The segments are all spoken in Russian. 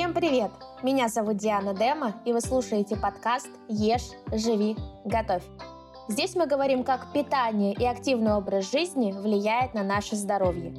Всем привет! Меня зовут Диана Дема, и вы слушаете подкаст «Ешь, живи, готовь». Здесь мы говорим, как питание и активный образ жизни влияет на наше здоровье.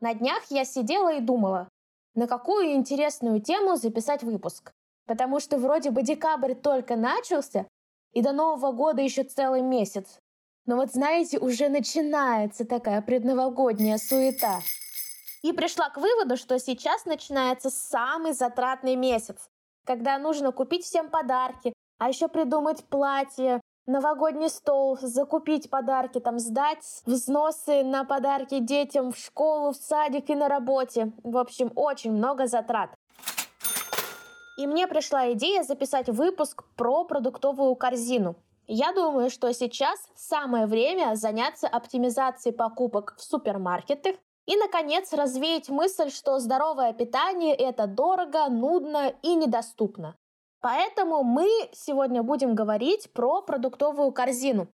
На днях я сидела и думала, на какую интересную тему записать выпуск. Потому что вроде бы декабрь только начался, и до Нового года еще целый месяц. Но вот знаете, уже начинается такая предновогодняя суета. И пришла к выводу, что сейчас начинается самый затратный месяц, когда нужно купить всем подарки, а еще придумать платье, новогодний стол, закупить подарки, там сдать взносы на подарки детям в школу, в садик и на работе. В общем, очень много затрат. И мне пришла идея записать выпуск про продуктовую корзину. Я думаю, что сейчас самое время заняться оптимизацией покупок в супермаркетах и, наконец, развеять мысль, что здоровое питание – это дорого, нудно и недоступно. Поэтому мы сегодня будем говорить про продуктовую корзину.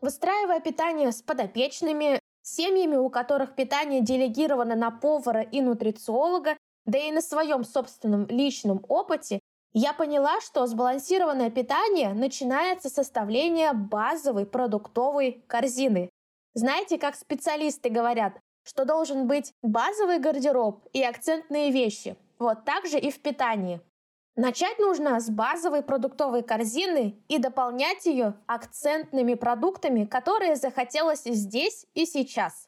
Выстраивая питание с подопечными, семьями, у которых питание делегировано на повара и нутрициолога, да и на своем собственном личном опыте, я поняла, что сбалансированное питание начинается с составления базовой продуктовой корзины. Знаете, как специалисты говорят, что должен быть базовый гардероб и акцентные вещи. Вот так же и в питании. Начать нужно с базовой продуктовой корзины и дополнять ее акцентными продуктами, которые захотелось здесь и сейчас.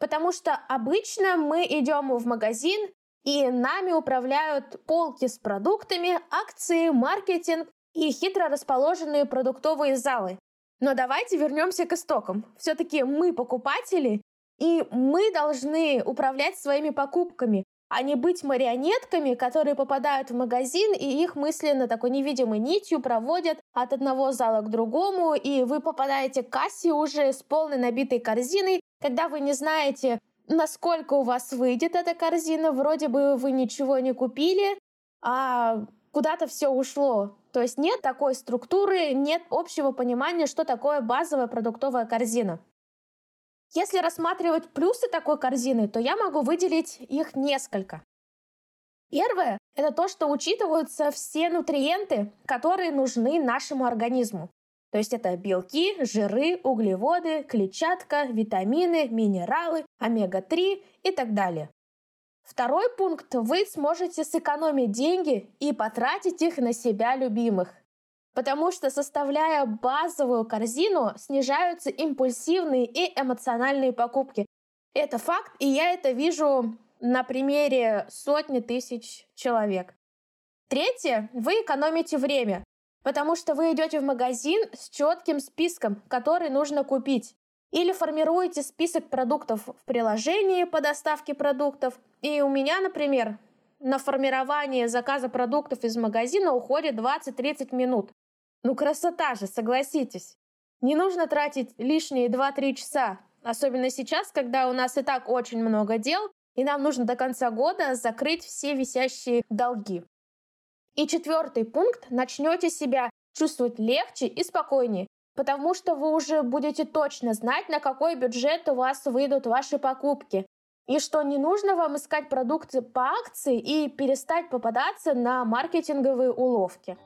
Потому что обычно мы идем в магазин, и нами управляют полки с продуктами, акции, маркетинг и хитро расположенные продуктовые залы. Но давайте вернемся к истокам. Все-таки мы покупатели, и мы должны управлять своими покупками, а не быть марионетками, которые попадают в магазин и их мысленно такой невидимой нитью проводят от одного зала к другому, и вы попадаете к кассе уже с полной набитой корзиной, когда вы не знаете, насколько у вас выйдет эта корзина, вроде бы вы ничего не купили, а куда-то все ушло. То есть нет такой структуры, нет общего понимания, что такое базовая продуктовая корзина. Если рассматривать плюсы такой корзины, то я могу выделить их несколько. Первое – это то, что учитываются все нутриенты, которые нужны нашему организму. То есть это белки, жиры, углеводы, клетчатка, витамины, минералы, омега-3 и так далее. Второй пункт – вы сможете сэкономить деньги и потратить их на себя любимых. Потому что, составляя базовую корзину, снижаются импульсивные и эмоциональные покупки. Это факт, и я это вижу на примере сотни тысяч человек. Третье, вы экономите время, потому что вы идете в магазин с четким списком, который нужно купить. Или формируете список продуктов в приложении по доставке продуктов. И у меня, например, на формирование заказа продуктов из магазина уходит 20-30 минут. Ну красота же, согласитесь. Не нужно тратить лишние 2-3 часа, особенно сейчас, когда у нас и так очень много дел, и нам нужно до конца года закрыть все висящие долги. И четвертый пункт – начнете себя чувствовать легче и спокойнее, потому что вы уже будете точно знать, на какой бюджет у вас выйдут ваши покупки, и что не нужно вам искать продукты по акции и перестать попадаться на маркетинговые уловки.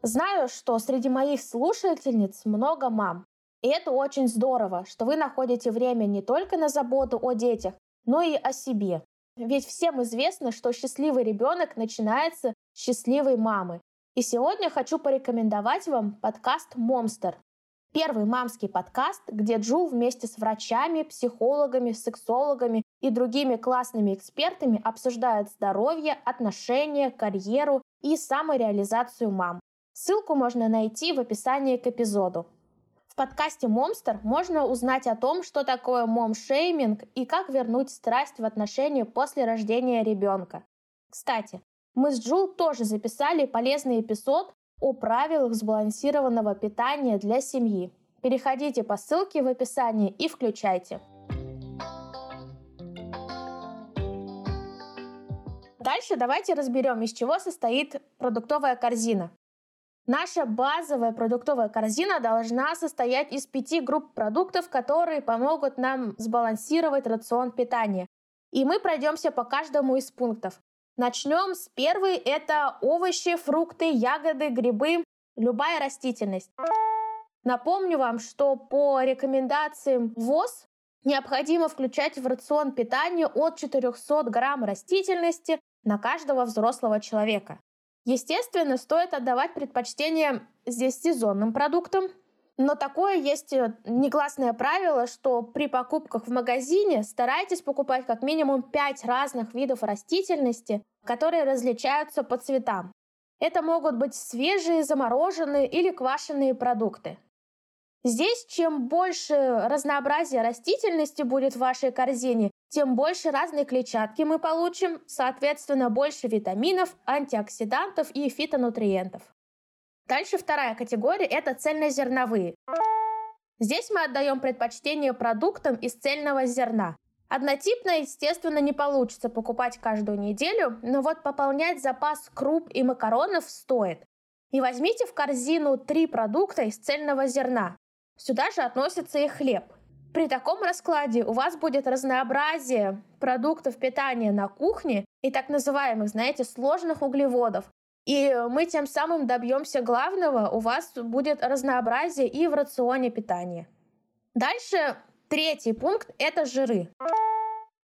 Знаю, что среди моих слушательниц много мам. И это очень здорово, что вы находите время не только на заботу о детях, но и о себе. Ведь всем известно, что счастливый ребенок начинается с счастливой мамы. И сегодня хочу порекомендовать вам подкаст «Момстер». Первый мамский подкаст, где Джул вместе с врачами, психологами, сексологами и другими классными экспертами обсуждает здоровье, отношения, карьеру и самореализацию мам. Ссылку можно найти в описании к эпизоду. Подкасте «Момстер» можно узнать о том, что такое мом-шейминг и как вернуть страсть в отношения после рождения ребенка. Кстати, мы с Джул тоже записали полезный эпизод о правилах сбалансированного питания для семьи. Переходите по ссылке в описании и включайте. Дальше давайте разберем, из чего состоит продуктовая корзина. Наша базовая продуктовая корзина должна состоять из пяти групп продуктов, которые помогут нам сбалансировать рацион питания. И мы пройдемся по каждому из пунктов. Начнем с первой. Это овощи, фрукты, ягоды, грибы, любая растительность. Напомню вам, что по рекомендациям ВОЗ необходимо включать в рацион питания от 400 грамм растительности на каждого взрослого человека. Естественно, стоит отдавать предпочтение здесь сезонным продуктам, но такое есть э, негласное правило, что при покупках в магазине старайтесь покупать как минимум 5 разных видов растительности, которые различаются по цветам. Это могут быть свежие, замороженные или квашеные продукты. Здесь чем больше разнообразия растительности будет в вашей корзине, тем больше разной клетчатки мы получим, соответственно, больше витаминов, антиоксидантов и фитонутриентов. Дальше вторая категория – это цельнозерновые. Здесь мы отдаем предпочтение продуктам из цельного зерна. Однотипно, естественно, не получится покупать каждую неделю, но вот пополнять запас круп и макаронов стоит. И возьмите в корзину три продукта из цельного зерна. Сюда же относится и хлеб. При таком раскладе у вас будет разнообразие продуктов питания на кухне и так называемых, знаете, сложных углеводов. И мы тем самым добьемся главного, у вас будет разнообразие и в рационе питания. Дальше третий пункт – это жиры.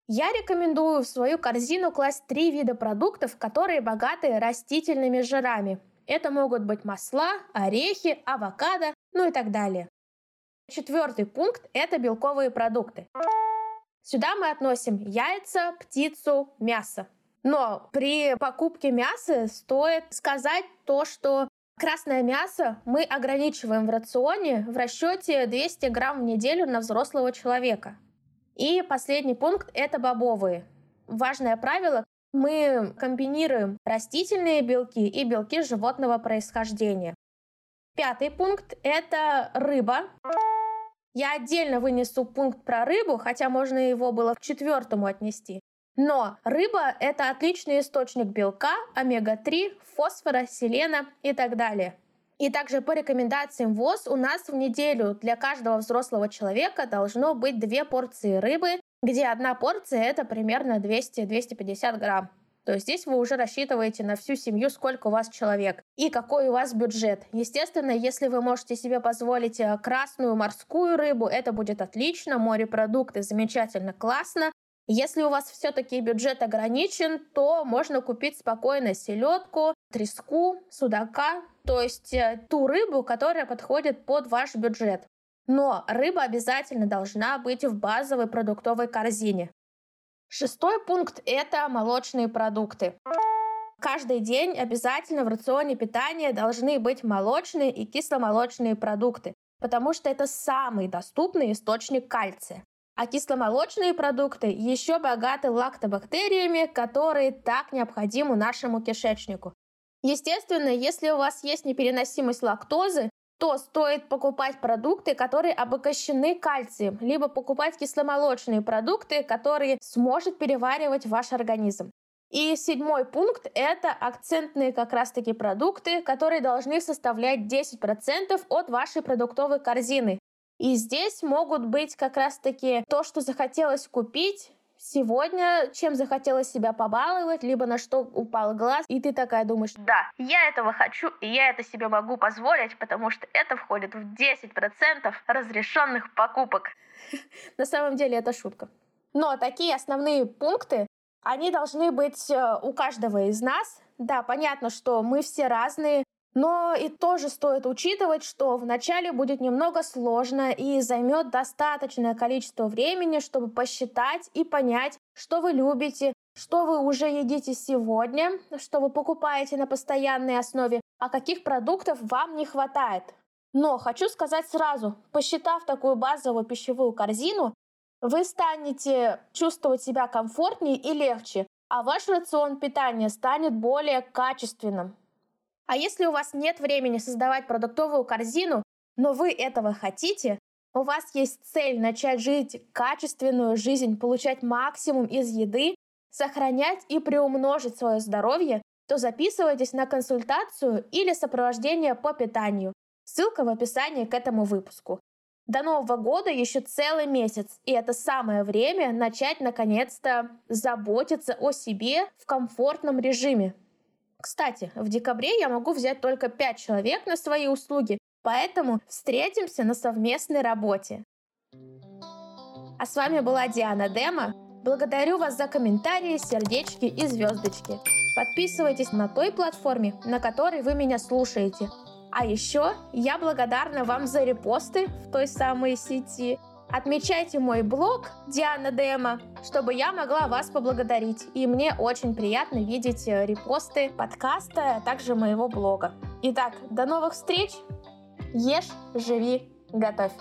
Я рекомендую в свою корзину класть три вида продуктов, которые богаты растительными жирами. Это могут быть масла, орехи, авокадо, ну и так далее. Четвертый пункт – это белковые продукты. Сюда мы относим яйца, птицу, мясо. Но при покупке мяса стоит сказать то, что красное мясо мы ограничиваем в рационе в расчете 200 грамм в неделю на взрослого человека. И последний пункт – это бобовые. Важное правило – мы комбинируем растительные белки и белки животного происхождения. Пятый пункт – это рыба. Я отдельно вынесу пункт про рыбу, хотя можно его было к четвертому отнести. Но рыба – это отличный источник белка, омега-3, фосфора, селена и так далее. И также по рекомендациям ВОЗ у нас в неделю для каждого взрослого человека должно быть две порции рыбы, где одна порция это примерно 200-250 грамм. То есть здесь вы уже рассчитываете на всю семью, сколько у вас человек и какой у вас бюджет. Естественно, если вы можете себе позволить э, красную морскую рыбу, это будет отлично, морепродукты замечательно, классно. Если у вас все-таки бюджет ограничен, то можно купить спокойно селедку, треску, судака, то есть э, ту рыбу, которая подходит под ваш бюджет. Но рыба обязательно должна быть в базовой продуктовой корзине. Шестой пункт – это молочные продукты. Каждый день обязательно в рационе питания должны быть молочные и кисломолочные продукты, потому что это самый доступный источник кальция. А кисломолочные продукты еще богаты лактобактериями, которые так необходимы нашему кишечнику. Естественно, если у вас есть непереносимость лактозы, то стоит покупать продукты, которые обогащены кальцием, либо покупать кисломолочные продукты, которые сможет переваривать ваш организм. И седьмой пункт – это акцентные как раз-таки продукты, которые должны составлять 10% от вашей продуктовой корзины. И здесь могут быть как раз-таки то, что захотелось купить, сегодня, чем захотелось себя побаловать, либо на что упал глаз, и ты такая думаешь, да, я этого хочу, и я это себе могу позволить, потому что это входит в 10% разрешенных покупок. На самом деле это шутка. Но такие основные пункты, они должны быть э, у каждого из нас. Да, понятно, что мы все разные, но и тоже стоит учитывать, что вначале будет немного сложно и займет достаточное количество времени, чтобы посчитать и понять, что вы любите, что вы уже едите сегодня, что вы покупаете на постоянной основе, а каких продуктов вам не хватает. Но хочу сказать сразу, посчитав такую базовую пищевую корзину, вы станете чувствовать себя комфортнее и легче, а ваш рацион питания станет более качественным. А если у вас нет времени создавать продуктовую корзину, но вы этого хотите, у вас есть цель начать жить качественную жизнь, получать максимум из еды, сохранять и приумножить свое здоровье, то записывайтесь на консультацию или сопровождение по питанию. Ссылка в описании к этому выпуску. До Нового года еще целый месяц, и это самое время начать наконец-то заботиться о себе в комфортном режиме. Кстати, в декабре я могу взять только 5 человек на свои услуги, поэтому встретимся на совместной работе. А с вами была Диана Дема. Благодарю вас за комментарии, сердечки и звездочки. Подписывайтесь на той платформе, на которой вы меня слушаете. А еще я благодарна вам за репосты в той самой сети. Отмечайте мой блог Диана Дема, чтобы я могла вас поблагодарить. И мне очень приятно видеть э, репосты подкаста, а также моего блога. Итак, до новых встреч! Ешь, живи, готовь!